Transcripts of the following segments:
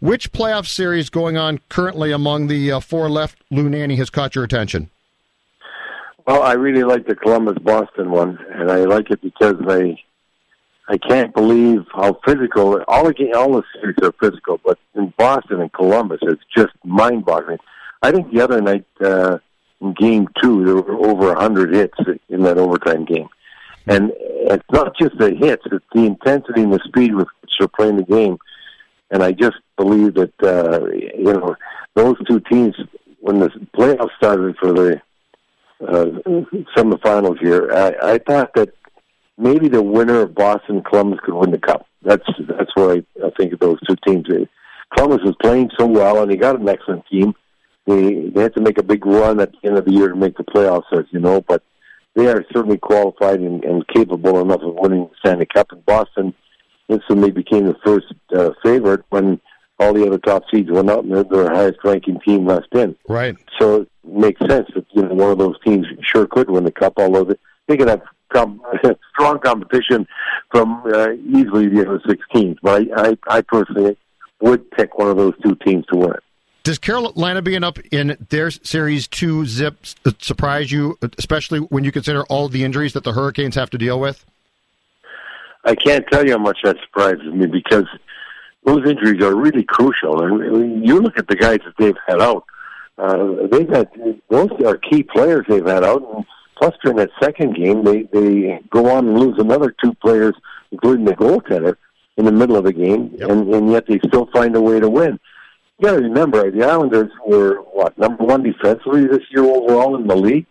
Which playoff series going on currently among the uh, four left, Lou Nanne, has caught your attention? Well, I really like the Columbus Boston one, and I like it because I I can't believe how physical all the all the series are physical, but in Boston and Columbus, it's just mind-boggling. I think the other night uh, in Game Two, there were over a hundred hits in that overtime game, and it's not just the hits; it's the intensity and the speed with which they're playing the game and I just believe that uh, you know those two teams when the playoffs started for the uh, semifinals here, I, I thought that maybe the winner of Boston Columbus could win the cup. That's that's where I, I think of those two teams. Columbus is playing so well, and they got an excellent team. They they had to make a big run at the end of the year to make the playoffs, as you know, but they are certainly qualified and, and capable enough of winning the Stanley Cup. In Boston instantly became the first uh, favorite when all the other top seeds went out and they're their highest ranking team left in. Right. So it makes sense that you know one of those teams sure could win the cup, although they, they could have com- strong competition from uh, easily the other six teams. But I, I, I personally would pick one of those two teams to win it. Does Carolina being up in their Series 2 zip surprise you, especially when you consider all the injuries that the Hurricanes have to deal with? I can't tell you how much that surprises me because those injuries are really crucial. And you look at the guys that they've had out. Uh, they've had most are key players they've had out. And plus, during that second game, they they go on and lose another two players, including the goaltender, in the middle of the game, yep. and, and yet they still find a way to win. You got to remember, the Islanders were what number one defensively this year overall in the league,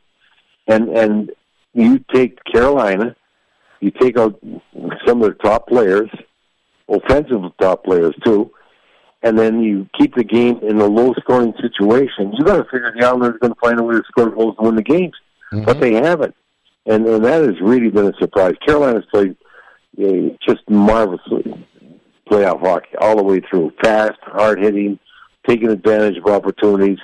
and and you take Carolina you take out some of the top players, offensive top players too, and then you keep the game in a low scoring situation. You got to figure the Islanders are going to find a way to score goals to win the games, mm-hmm. but they haven't, and and that has really been a surprise. Carolina's played uh, just marvelously playoff hockey all the way through, fast, hard hitting, taking advantage of opportunities.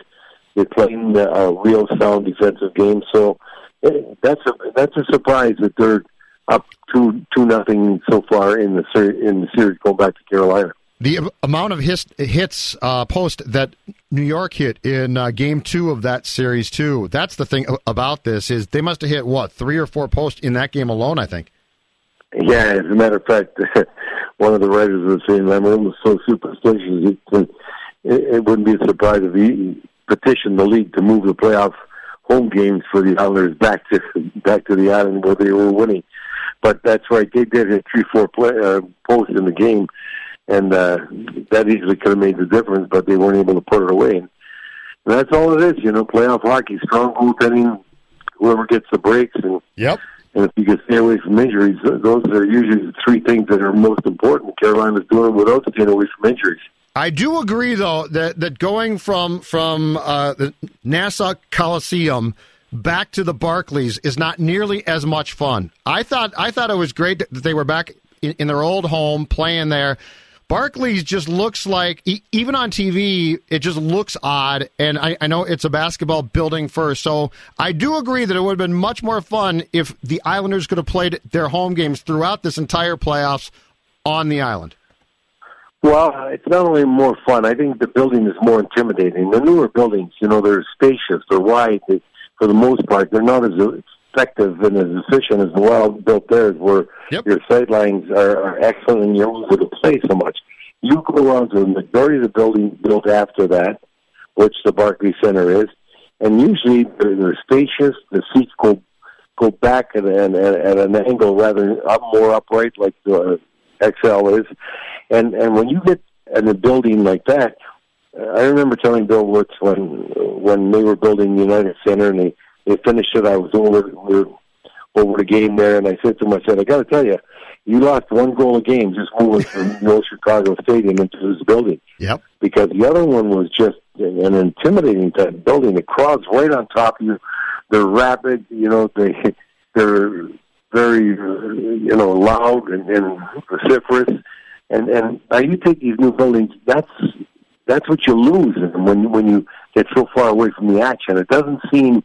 They're playing a real sound defensive game, so eh, that's a that's a surprise that they're up two two nothing so far in the ser- in the series going back to Carolina. The amount of his, hits uh, post that New York hit in uh, Game Two of that series too. That's the thing about this is they must have hit what three or four posts in that game alone. I think. Yeah, as a matter of fact, one of the writers was saying Lehner was so superstitious it, it, wouldn't be a surprise if he petitioned the league to move the playoff home games for the Islanders back to back to the island where they were winning. But that's right, they did hit three, four play, uh, posts in the game, and uh, that easily could have made the difference, but they weren't able to put it away. And that's all it is, you know. Playoff hockey, strong goaltending, whoever gets the breaks, and yep. And if you can stay away from injuries, those are usually the three things that are most important. Carolina's doing without staying away from injuries. I do agree, though, that that going from from uh, the Nassau Coliseum back to the Barclays is not nearly as much fun. I thought I thought it was great that they were back in, in their old home playing there. Barclays just looks like, even on TV, it just looks odd. And I, I, know it's a basketball building first. So I do agree that it would have been much more fun if the Islanders could have played their home games throughout this entire playoffs on the island. Well, it's not only more fun. I think the building is more intimidating. The newer buildings, you know, they're spacious, they're wide, they, for the most part, they're not as effective and as efficient as the well built theirs, where yep. your sight lines are, are excellent and you're able to play so much. You go around to the majority of the building built after that, which the Barclays Center is, and usually they're, they're spacious. The seats go go back at, at, at an angle rather up more upright, like the uh, Xcel is. And and when you get in a building like that, I remember telling Bill Wirtz when when they were building United Center and they they finished it. I was over we were over the game there, and I said to him, I said, I got to tell you, you lost one goal a game just moving from the old Chicago Stadium into this building. Yep. Because the other one was just an intimidating type building. The crowd's right on top of you. They're rapid, you know. They they're very, you know, loud and, and vociferous. And and now you take these new buildings. That's that's what you lose when when you get so far away from the action. It doesn't seem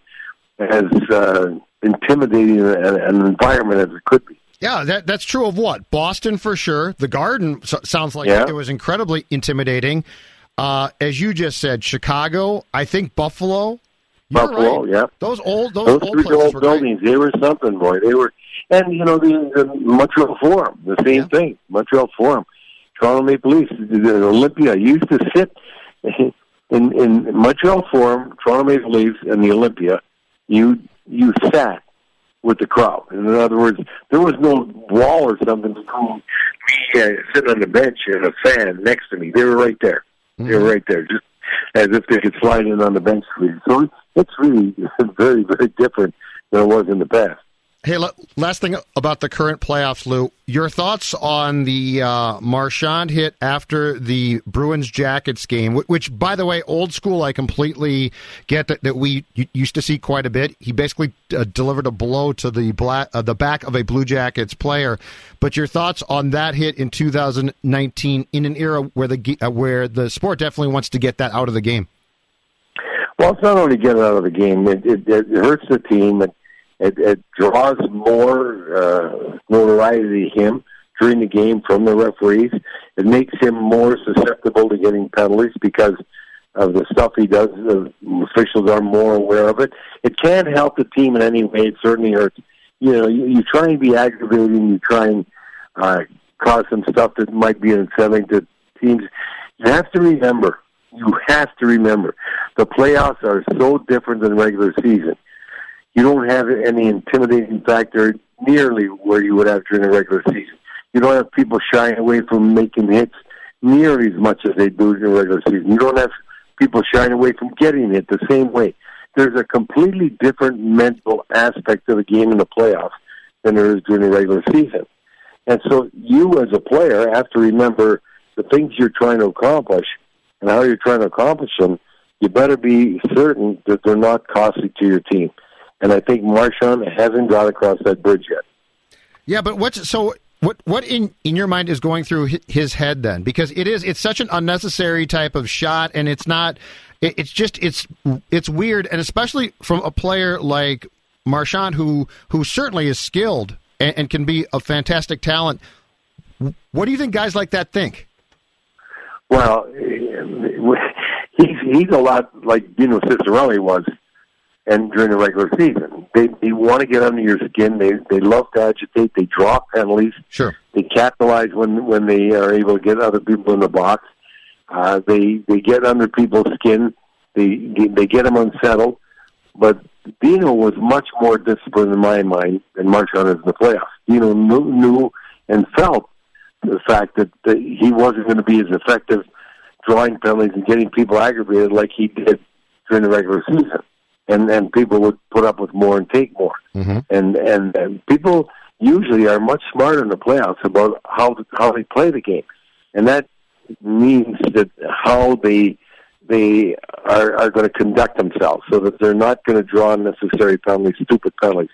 as uh, intimidating an, an environment as it could be. Yeah, that, that's true of what? Boston for sure. The Garden sounds like yeah. it was incredibly intimidating. Uh, as you just said, Chicago, I think Buffalo. Buffalo, right. yeah. Those old, those, those old, three old buildings, great. they were something, boy. They were, and you know the, the Montreal Forum, the same yeah. thing. Montreal Forum, Toronto Maple Leafs, the Olympia. used to sit in in Montreal Forum, Toronto Maple Leafs, and the Olympia. You you sat with the crowd. In other words, there was no wall or something between me uh, sitting on the bench and a fan next to me. They were right there. Mm-hmm. They were mm-hmm. right there, just as if they could slide in on the bench for you. So it's really very, very different than it was in the past. Hey, last thing about the current playoffs, Lou. Your thoughts on the uh, Marchand hit after the Bruins Jackets game, which, by the way, old school. I completely get that, that we used to see quite a bit. He basically uh, delivered a blow to the uh, the back of a Blue Jackets player. But your thoughts on that hit in 2019 in an era where the uh, where the sport definitely wants to get that out of the game. Well, it's not only get it out of the game; it, it, it hurts the team. It, it, it draws more uh, notoriety to him during the game from the referees. It makes him more susceptible to getting penalties because of the stuff he does. The officials are more aware of it. It can't help the team in any way. It certainly hurts. You know, you, you try and be aggravating. You try and uh, cause some stuff that might be unsettling to teams. You have to remember. You have to remember the playoffs are so different than regular season you don't have any intimidating factor nearly where you would have during a regular season. You don't have people shying away from making hits nearly as much as they do in a regular season. You don't have people shying away from getting it the same way. There's a completely different mental aspect of the game in the playoffs than there is during the regular season. And so you as a player have to remember the things you're trying to accomplish and how you're trying to accomplish them. You better be certain that they're not costly to your team and I think Marchand hasn't got across that bridge yet. Yeah, but what's so? What what in in your mind is going through his head then? Because it is it's such an unnecessary type of shot, and it's not. It, it's just it's it's weird, and especially from a player like Marchand, who who certainly is skilled and, and can be a fantastic talent. What do you think guys like that think? Well, he's he's a lot like Dino Ciccarelli was and during the regular season. They they want to get under your skin. They they love to agitate. They draw penalties. Sure. They capitalize when when they are able to get other people in the box. Uh, they they get under people's skin. They they get them unsettled. But Dino was much more disciplined in my mind than Marchand is in the playoffs. Dino knew, knew and felt the fact that, that he wasn't going to be as effective drawing penalties and getting people aggravated like he did during the regular season and and people would put up with more and take more. Mm-hmm. And, and and people usually are much smarter in the playoffs about how how they play the game, and that means that how they they are are going to conduct themselves so that they're not going to draw unnecessary penalties, stupid penalties.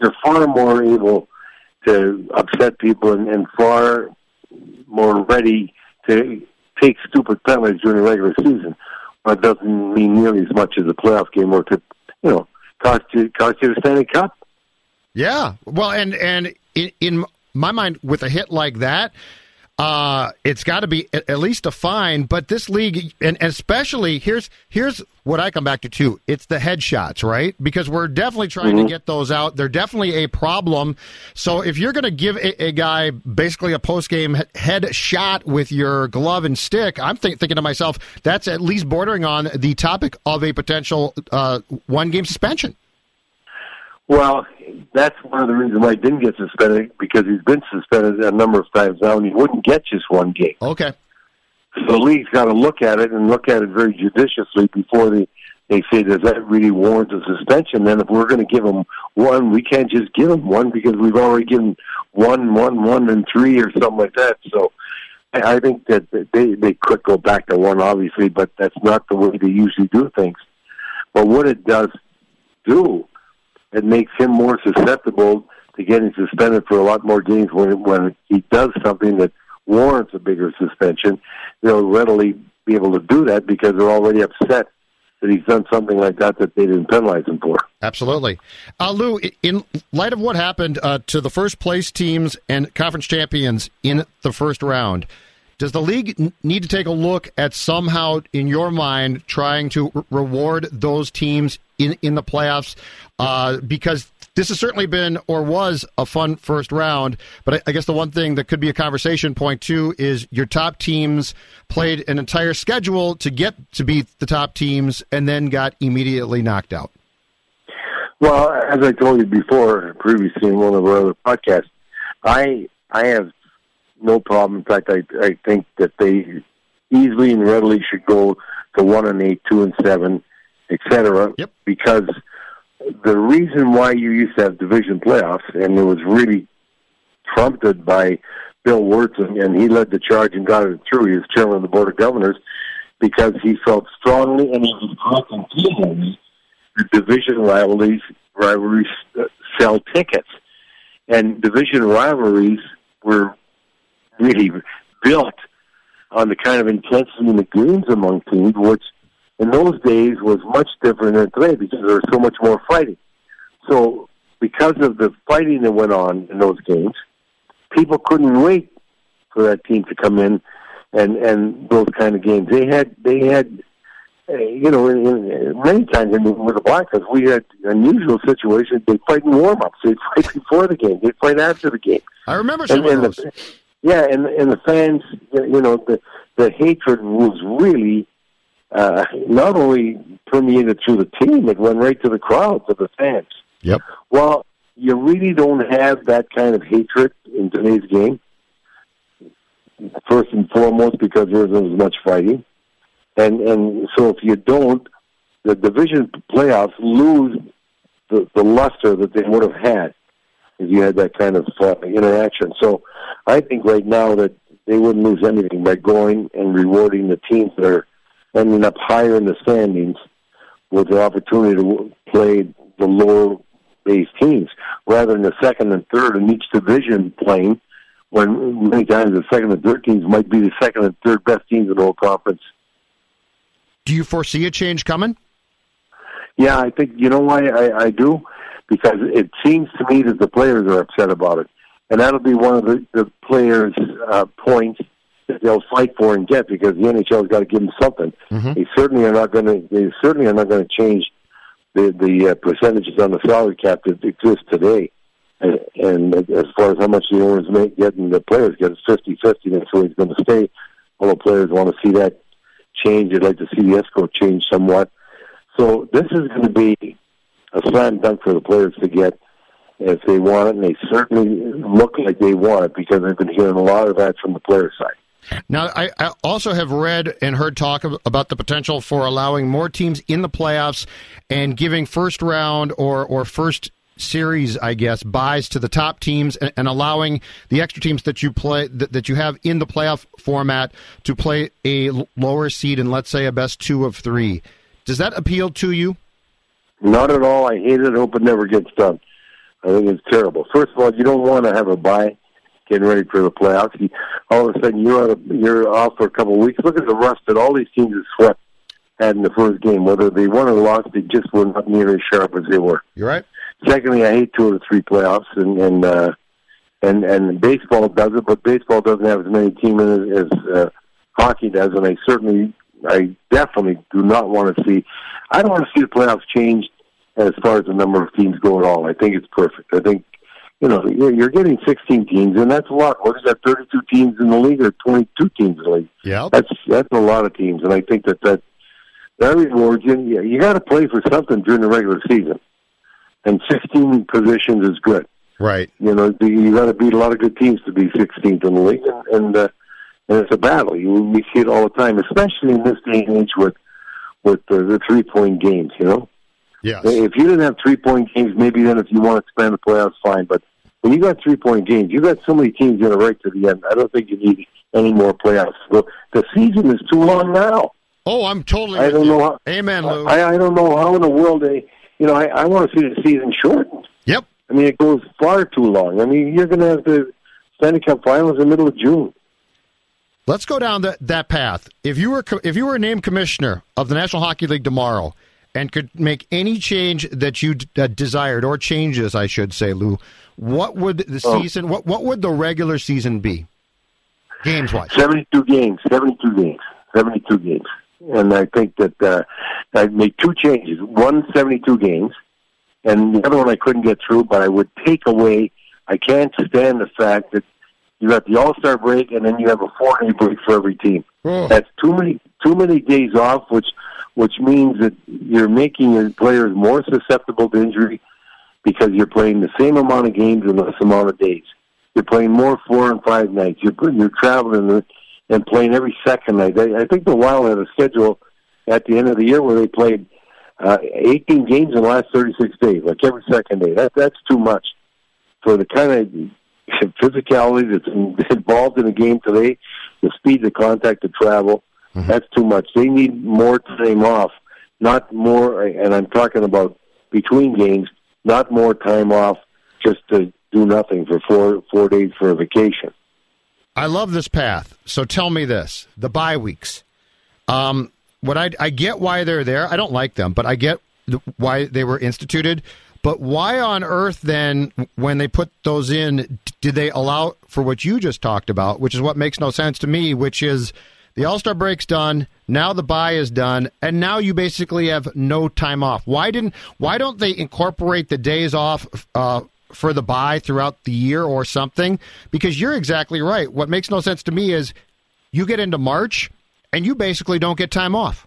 They're far more able to upset people and, and far more ready to take stupid penalties during the regular season. But it doesn't mean nearly as much as a playoff game where to you know, cost you cost you the Stanley Cup. Yeah, well, and and in, in my mind, with a hit like that, uh, it's got to be at, least a fine. But this league, and especially here's here's what I come back to too. It's the headshots, right? Because we're definitely trying Mm-hmm. to get those out. They're definitely a problem. So if you're going to give a, a guy basically a post game head shot with your glove and stick, I'm think, thinking to myself that's at least bordering on the topic of a potential uh, one game suspension. Well, that's one of the reasons why he didn't get suspended because he's been suspended a number of times now, and he wouldn't get just one game. Okay. So the league's got to look at it and look at it very judiciously before they they say does that really warrant a suspension? Then if we're going to give him one, we can't just give him one because we've already given one, one, one, and three or something like that. So I I think that they they could go back to one, obviously, but that's not the way they usually do things. But what it does do, it makes him more susceptible to getting suspended for a lot more games when when he does something that warrants a bigger suspension. They'll readily be able to do that because they're already upset that he's done something like that that they didn't penalize him for. Absolutely. Uh, Lou, in light of what happened uh, to the first place teams and conference champions in the first round, does the league need to take a look at somehow, in your mind, trying to re- reward those teams in, in the playoffs? Uh, because this has certainly been or was a fun first round, but I, I guess the one thing that could be a conversation point too is your top teams played an entire schedule to get to beat the top teams and then got immediately knocked out. Well, as I told you before, previously in one of our other podcasts, I I have no problem. In fact, I I think that they easily and readily should go to one and eight, two and seven, etc. Yep. Because the reason why you used to have division playoffs, and it was really prompted by Bill Wirtz, and, he led the charge and got it through. He was chairman of the board of governors because he felt strongly, and he was correct in feeling the division rivalries rivalries uh, sell tickets, and division rivalries were really built on the kind of intensity and the games among teams, which in those days was much different than today because there was so much more fighting. So, because of the fighting that went on in those games, people couldn't wait for that team to come in and and those kind of games. They had they had uh, you know in, in, many times in, with the Blackhawks we had unusual situations. They fight in warm ups. They fight before the game. They fight after the game. I remember some And, of those. the, yeah, and and the fans, you know, the the hatred was really uh, not only permeated through the team; it went right to the crowd, to the fans. Yep. Well, you really don't have that kind of hatred in today's game. First and foremost, because there isn't as much fighting, and and so if you don't, the division playoffs lose the, the luster that they would have had if you had that kind of uh, interaction. So I think right now that they wouldn't lose anything by going and rewarding the teams that are ending up higher in the standings with the opportunity to play the lower based teams rather than the second and third in each division playing when many times the second and third teams might be the second and third best teams in the whole conference. Do you foresee a change coming? Yeah, I think you know why I, I do because it seems to me that the players are upset about it, and that'll be one of the, the players' uh, points that they'll fight for and get because the NHL's got to give them something. Mhm. They certainly are not going to. They certainly are not going to change the the uh, percentages on the salary cap that exist today. And, and as far as how much the owners make get and the players get, it's fifty fifty. That's where he's going to stay. Although players want to see that change, they'd like to see the escrow change somewhat. So this is going to be a slam dunk for the players to get if they want it, and they certainly look like they want it because I've been hearing a lot of that from the player side. Now, I, I also have read and heard talk ab- about the potential for allowing more teams in the playoffs and giving first round or, or first series, I guess, byes to the top teams and, and allowing the extra teams that you play that, that you have in the playoff format to play a lower seed and let's say a best two of three. Does that appeal to you? Not at all. I hate it. I hope it never gets done. I think it's terrible. First of all, you don't want to have a bye getting ready for the playoffs. You, all of a sudden, you're out of, you're off for a couple of weeks. Look at the rust that all these teams have swept had in the first game. Whether they won or lost, they just were not near as sharp as they were. You're right. Secondly, I hate two of the three playoffs, and and uh, and and baseball does it, but baseball doesn't have as many teams as, as uh, hockey does, and I certainly, I definitely do not want to see. I don't want to see the playoffs changed as far as the number of teams go at all. I think it's perfect. I think you know you're, getting 16 teams, and that's a lot. What is that? 32 teams in the league or 22 teams in the league? Yeah, that's that's a lot of teams, and I think that that that rewards you. You, you got to play for something during the regular season, and 16 positions is good. Right. You know, you got to beat a lot of good teams to be 16th in the league, and and, uh, and it's a battle. You we see it all the time, especially in this day and age with with the, the three point games. You know. Yes. If you didn't have three point games, maybe then if you want to expand the playoffs, fine. But when you got three point games, you got so many teams in a right to the end. I don't think you need any more playoffs. The, the season is too long now. Oh, I'm totally. I don't you. know. How, Amen, Lou. I, I don't know how in the world they. You know, I, I want to see the season shortened. Yep. I mean, it goes far too long. I mean, you're going to have the Stanley Cup Finals in the middle of June. Let's go down that that path. If you were if you were named commissioner of the National Hockey League tomorrow and could make any change that you uh, desired or changes, I should say, Lou, what would the Oh. season? What what would the regular season be, games wise? 72 games, 72 games, 72 games. And I think that uh, I'd make two changes. One, 72 games, and the other one I couldn't get through, but I would take away, I can't stand the fact that you got the All-Star break and then you have a four-day break for every team. Oh. That's too many, too many days off, which, which means that you're making your players more susceptible to injury because you're playing the same amount of games in less amount of days. You're playing more four and five nights. You're you're traveling and- playing every second night. I, I think the Wild had a schedule at the end of the year where they played uh, 18 games in the last 36 days, like every second day. That that's too much for the kind of physicality that's involved in the game today. The speed, the contact, the travel. That's too much. They need more time off, not more. And I'm talking about between games, not more time off just to do nothing for four four days for a vacation. I love this path. So tell me this: the bye weeks. Um, what I I get why they're there. I don't like them, but I get why they were instituted. But why on earth then, when they put those in, did they allow for what you just talked about, which is what makes no sense to me, which is the All Star break's done, now the bye is done, and now you basically have no time off. Why didn't? Why don't they incorporate the days off? Uh, for the bye throughout the year or something because you're exactly right. What makes no sense to me is you get into March and you basically don't get time off.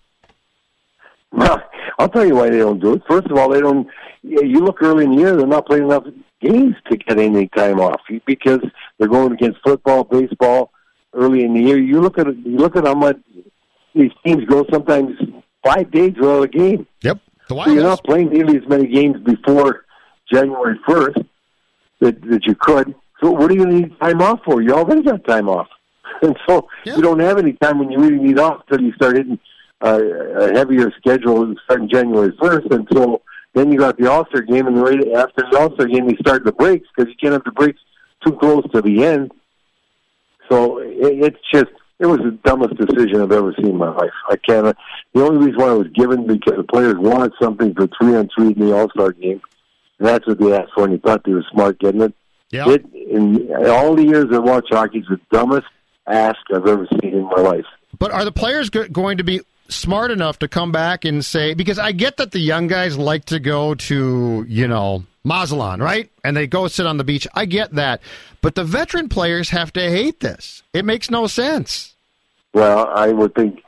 Well, I'll tell you why they don't do it. First of all, they don't. You look early in the year; they're not playing enough games to get any time off because they're going against football, baseball early in the year. You look at you look at how much these teams go. Sometimes five days without a game. Yep. The So you're not playing nearly as many games before January first that that you could. So what are you going to need time off for? You already got time off, and so Yeah. you don't have any time when you really need off until you start hitting uh, a heavier schedule starting January first. And so then you got the All Star game, and right after the All Star game, you start the breaks because you can't have the breaks too close to the end. So it, it's just it was the dumbest decision I've ever seen in my life. I can't. The only reason why it was given because the players wanted something for three on three in the All Star game, and that's what they asked for, and they thought they were smart getting it. Yeah. It in all the years I watched hockey, it's the dumbest ask I've ever seen in my life. But are the players go- going to be smart enough to come back and say because I get that the young guys like to go to, you know, Mazatlan, right? And they go sit on the beach. I get that. But the veteran players have to hate this. It makes no sense. Well, I would think,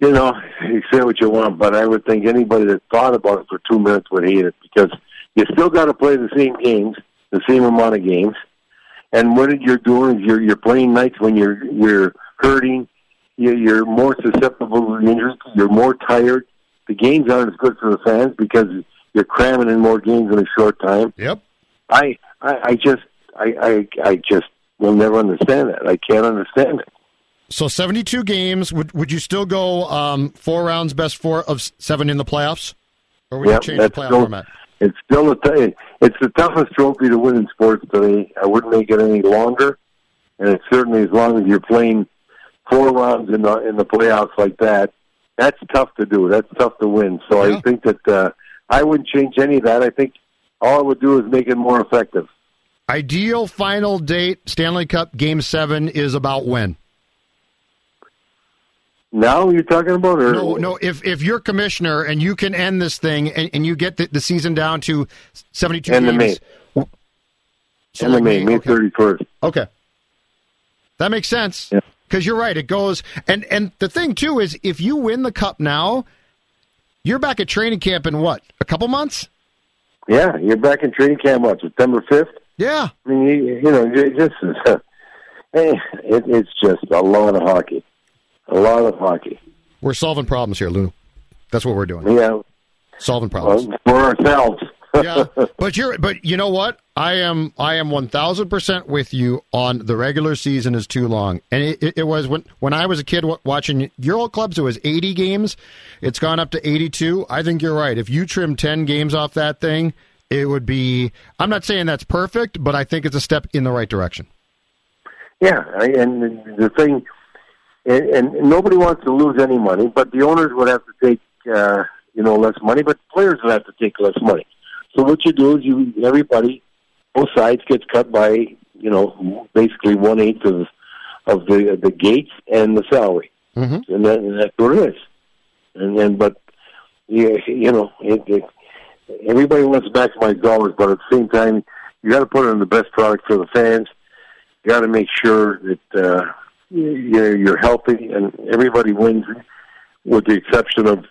you know, you say what you want, but I would think anybody that thought about it for two minutes would hate it because you still got to play the same games, the same amount of games, and what you're doing is you're you're playing nights when you're you're hurting, you're more susceptible to injuries, you're more tired. The games aren't as good for the fans because you're cramming in more games in a short time. Yep. I I, I just I, I I just will never understand that. I can't understand it. So 72 games. Would would you still go um, four rounds, best four of seven in the playoffs? Or would Yeah, you change the playoff still- format? It's still a t- it's the toughest trophy to win in sports today. I wouldn't make it any longer, and it's certainly as long as you're playing four rounds in the in the playoffs like that. That's tough to do. That's tough to win. So Yeah. I think that uh, I wouldn't change any of that. I think all I would do is make it more effective. ideal final date Stanley Cup Game Seven is about when? Now you're talking about, or No, no. If if you're commissioner and you can end this thing and, and you get the, the season down to seventy two games, so end of like May, May okay. thirty first. Okay, that makes sense. Yeah. Because you're right, it goes and and the thing too is if you win the cup now, you're back at training camp in what a couple months. Yeah, you're back in training camp. What September fifth? Yeah, I mean, you, you know, just is, uh, eh, it, it's just a lot of hockey, a lot of hockey. we're solving problems here, Lou. That's what we're doing, Yeah, solving problems. well, for ourselves. Yeah, but you're but you know what? I am I am one thousand percent with you on the regular season is too long, and it, it, it was when when I was a kid watching your old clubs. It was eighty games. It's gone up to eighty two. I think you're right. If you trim ten games off that thing, it would be. I'm not saying that's perfect, but I think it's a step in the right direction. Yeah, and the thing, and, and nobody wants to lose any money, but the owners would have to take, uh, you know, less money, but players would have to take less money. So what you do is you everybody, both sides gets cut by, you know, basically one eighth of of the the gates and the salary, Mm-hmm. and, that, and that's what it is. And then, but yeah, you know, it, it, everybody wants to maximize dollars, but at the same time, you got to put in the best product for the fans you got to make sure that uh, you're, you're healthy and everybody wins, with the exception of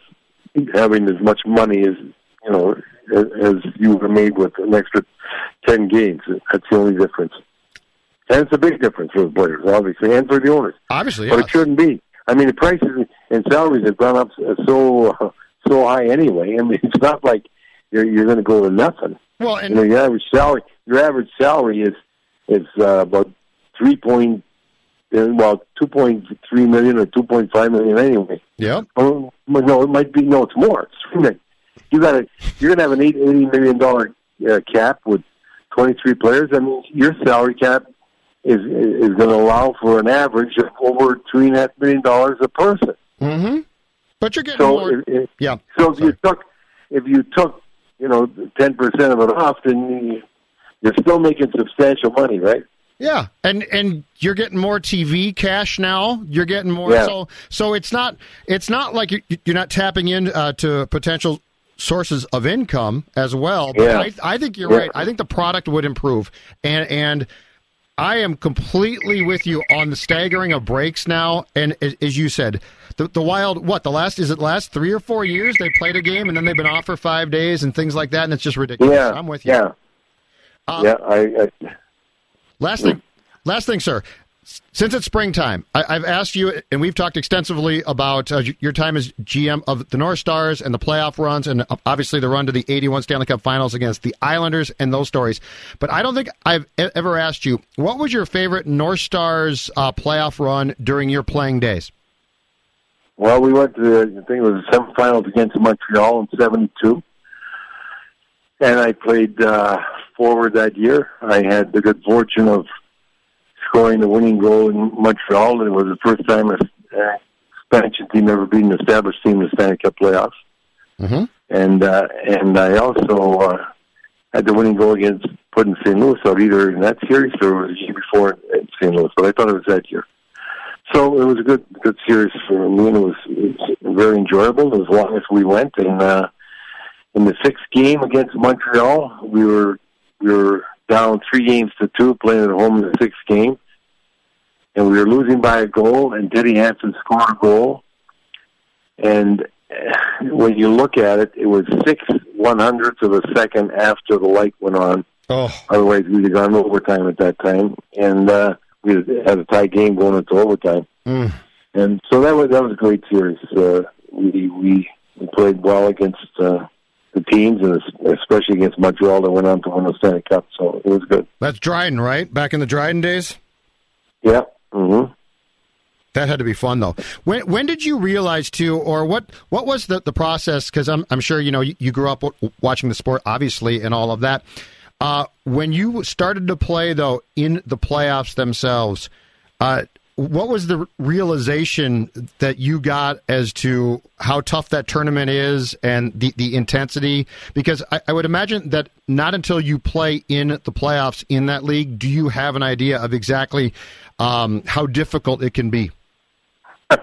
having as much money as you know as, you would have made with an extra ten games. That's the only difference, and it's a big difference for the players, obviously, and for the owners. Obviously, But yeah. it shouldn't be. I mean, the prices and salaries have gone up so so high anyway. I mean, it's not like you're you're going to go to nothing. Well, You know, and your average salary, your average salary is is uh, about three point, uh, well, two point three million or two point five million anyway. yeah, Oh, no, it might be. No, it's more. It's three million. You got to. You're going to have an eight, eighty million dollar uh, cap with twenty three players. I mean, your salary cap is is going to allow for an average of over three and a half million dollars a person. mm-hmm. But you're getting So, more. if, if, yeah. so if Sorry. you took if you took you know ten percent of it off, then you- you're still making substantial money, right? Yeah, and and you're getting more TV cash now. You're getting more. Yeah. So so it's not it's not like you're, you're not tapping in uh, to potential sources of income as well. But Yeah. I, I think you're Yeah. right. I think the product would improve, and and I am completely with you on the staggering of breaks now. And as, you said, the, the Wild, what the last is it last three or four years they played a game and then they've been off for five days and things like that, and it's just ridiculous. Yeah, I'm with you. Yeah, Um, yeah. I, I Last thing, last thing, sir. Since it's springtime, I, I've asked you, and we've talked extensively about uh, your time as GM of the North Stars and the playoff runs, and uh, obviously the run to the '81 Stanley Cup Finals against the Islanders and those stories. But I don't think I've ever asked you what was your favorite North Stars uh, playoff run during your playing days. well, we went to the, I think it was the semifinals against Montreal in '72, and I played uh, forward that year. I had the good fortune of scoring the winning goal in Montreal, and it was the first time a uh, expansion team ever beat an established team in the Stanley Cup playoffs. Mm-hmm. and uh, and I also uh, had the winning goal against putting St. Louis out either in that series or the year before in St. Louis, but I thought it was that year. So it was a good good series for me, and it was, it was very enjoyable as long as we went. And uh, in the sixth game against Montreal, we were we were down three games to two, playing at home in the sixth game, and we were losing by a goal. And Denny Hansen scored a goal, and uh, when you look at it, it was six one hundredths of a second after the light went on. Oh, Otherwise, we'd have gone overtime at that time, and uh, we had a tie game going into overtime. mm. And so that was that was a great series. Uh, we we we played well against uh, the teams, and especially against Montreal that went on to win the Stanley Cup. So it was good. that's Dryden, right? Back in the Dryden days. Yeah. hmm That had to be fun, though. When when did you realize too, or what what was the, the process? Because I'm I'm sure you know you, you grew up w- watching the sport, obviously, and all of that. Uh, when you started to play though in the playoffs themselves, uh, what was the realization that you got as to how tough that tournament is and the, the intensity? Because I, I would imagine that not until you play in the playoffs in that league do you have an idea of exactly um, how difficult it can be.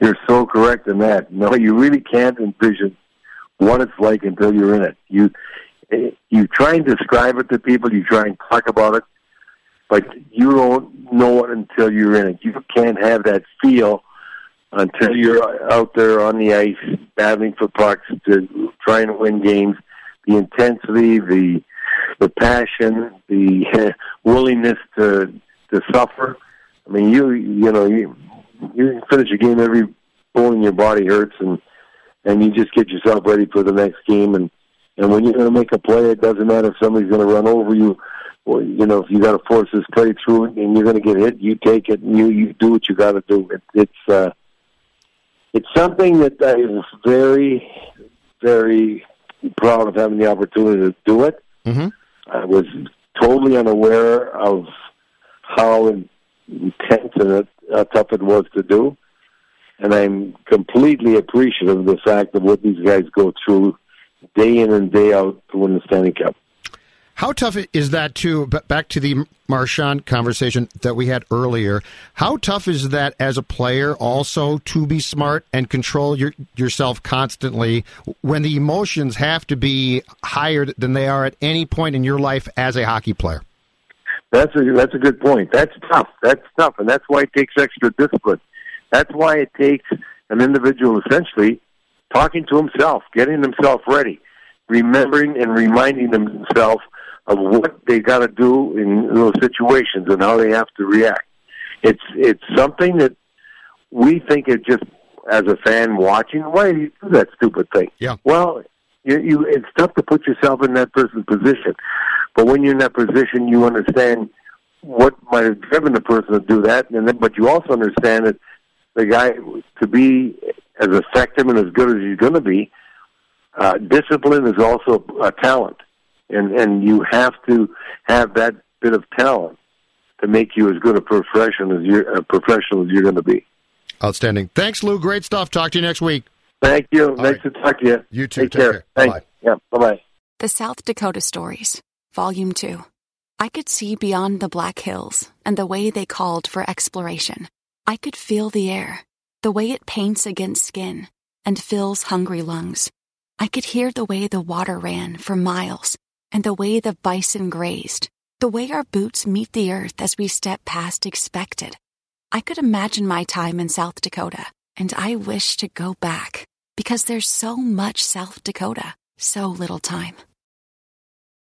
you're so correct in that. No, you really can't envision what it's like until you're in it. You you try and describe it to people, you try and talk about it, but you don't know it until you're in it. You can't have that feel until you're out there on the ice battling for pucks to trying to win games. The intensity, the the passion, the willingness to to suffer. I mean, you you know you you finish a game every bone in your body hurts and and you just get yourself ready for the next game and and when you're going to make a play, it doesn't matter if somebody's going to run over you you know if you got to force this play through and you're going to get hit, you take it and you you do what you got to do. It, it's uh, it's something that I was very very proud of having the opportunity to do it. Mm-hmm. I was totally unaware of how intense and how tough it was to do. And I'm completely appreciative of the fact of what these guys go through day in and day out to win the Stanley Cup. How tough is that too? Back to the Marchand conversation that we had earlier. How tough is that as a player also to be smart and control your, yourself constantly when the emotions have to be higher than they are at any point in your life as a hockey player? That's a that's a good point. That's tough. That's tough, and that's why it takes extra discipline. That's why it takes an individual essentially talking to himself, getting himself ready, remembering and reminding themselves of what they got to do in those situations and how they have to react. It's it's something that we think it just as a fan watching. Why do you do that stupid thing? Yeah. Well, you, you it's tough to put yourself in that person's position, but when you're in that position, you understand what might have driven the person to do that, and then but you also understand that the guy to be as effective and as good as he's going to be. Uh, discipline is also a talent and and you have to have that bit of talent to make you as good a professional as you're a professional as you're going to be. Outstanding. Thanks, Lou. Great stuff. Talk to you next week. Thank you. All nice right. to talk to you. You too. Take, Take care. care. Thanks. Bye-bye. Yeah. Bye bye. The South Dakota Stories, Volume 2. I could see beyond the Black Hills and the way they called for exploration. I could feel the air, the way it paints against skin and fills hungry lungs. I could hear the way the water ran for miles and the way the bison grazed, the way our boots meet the earth as we step past expected. I could imagine my time in South Dakota, and I wish to go back because there's so much South Dakota, so little time.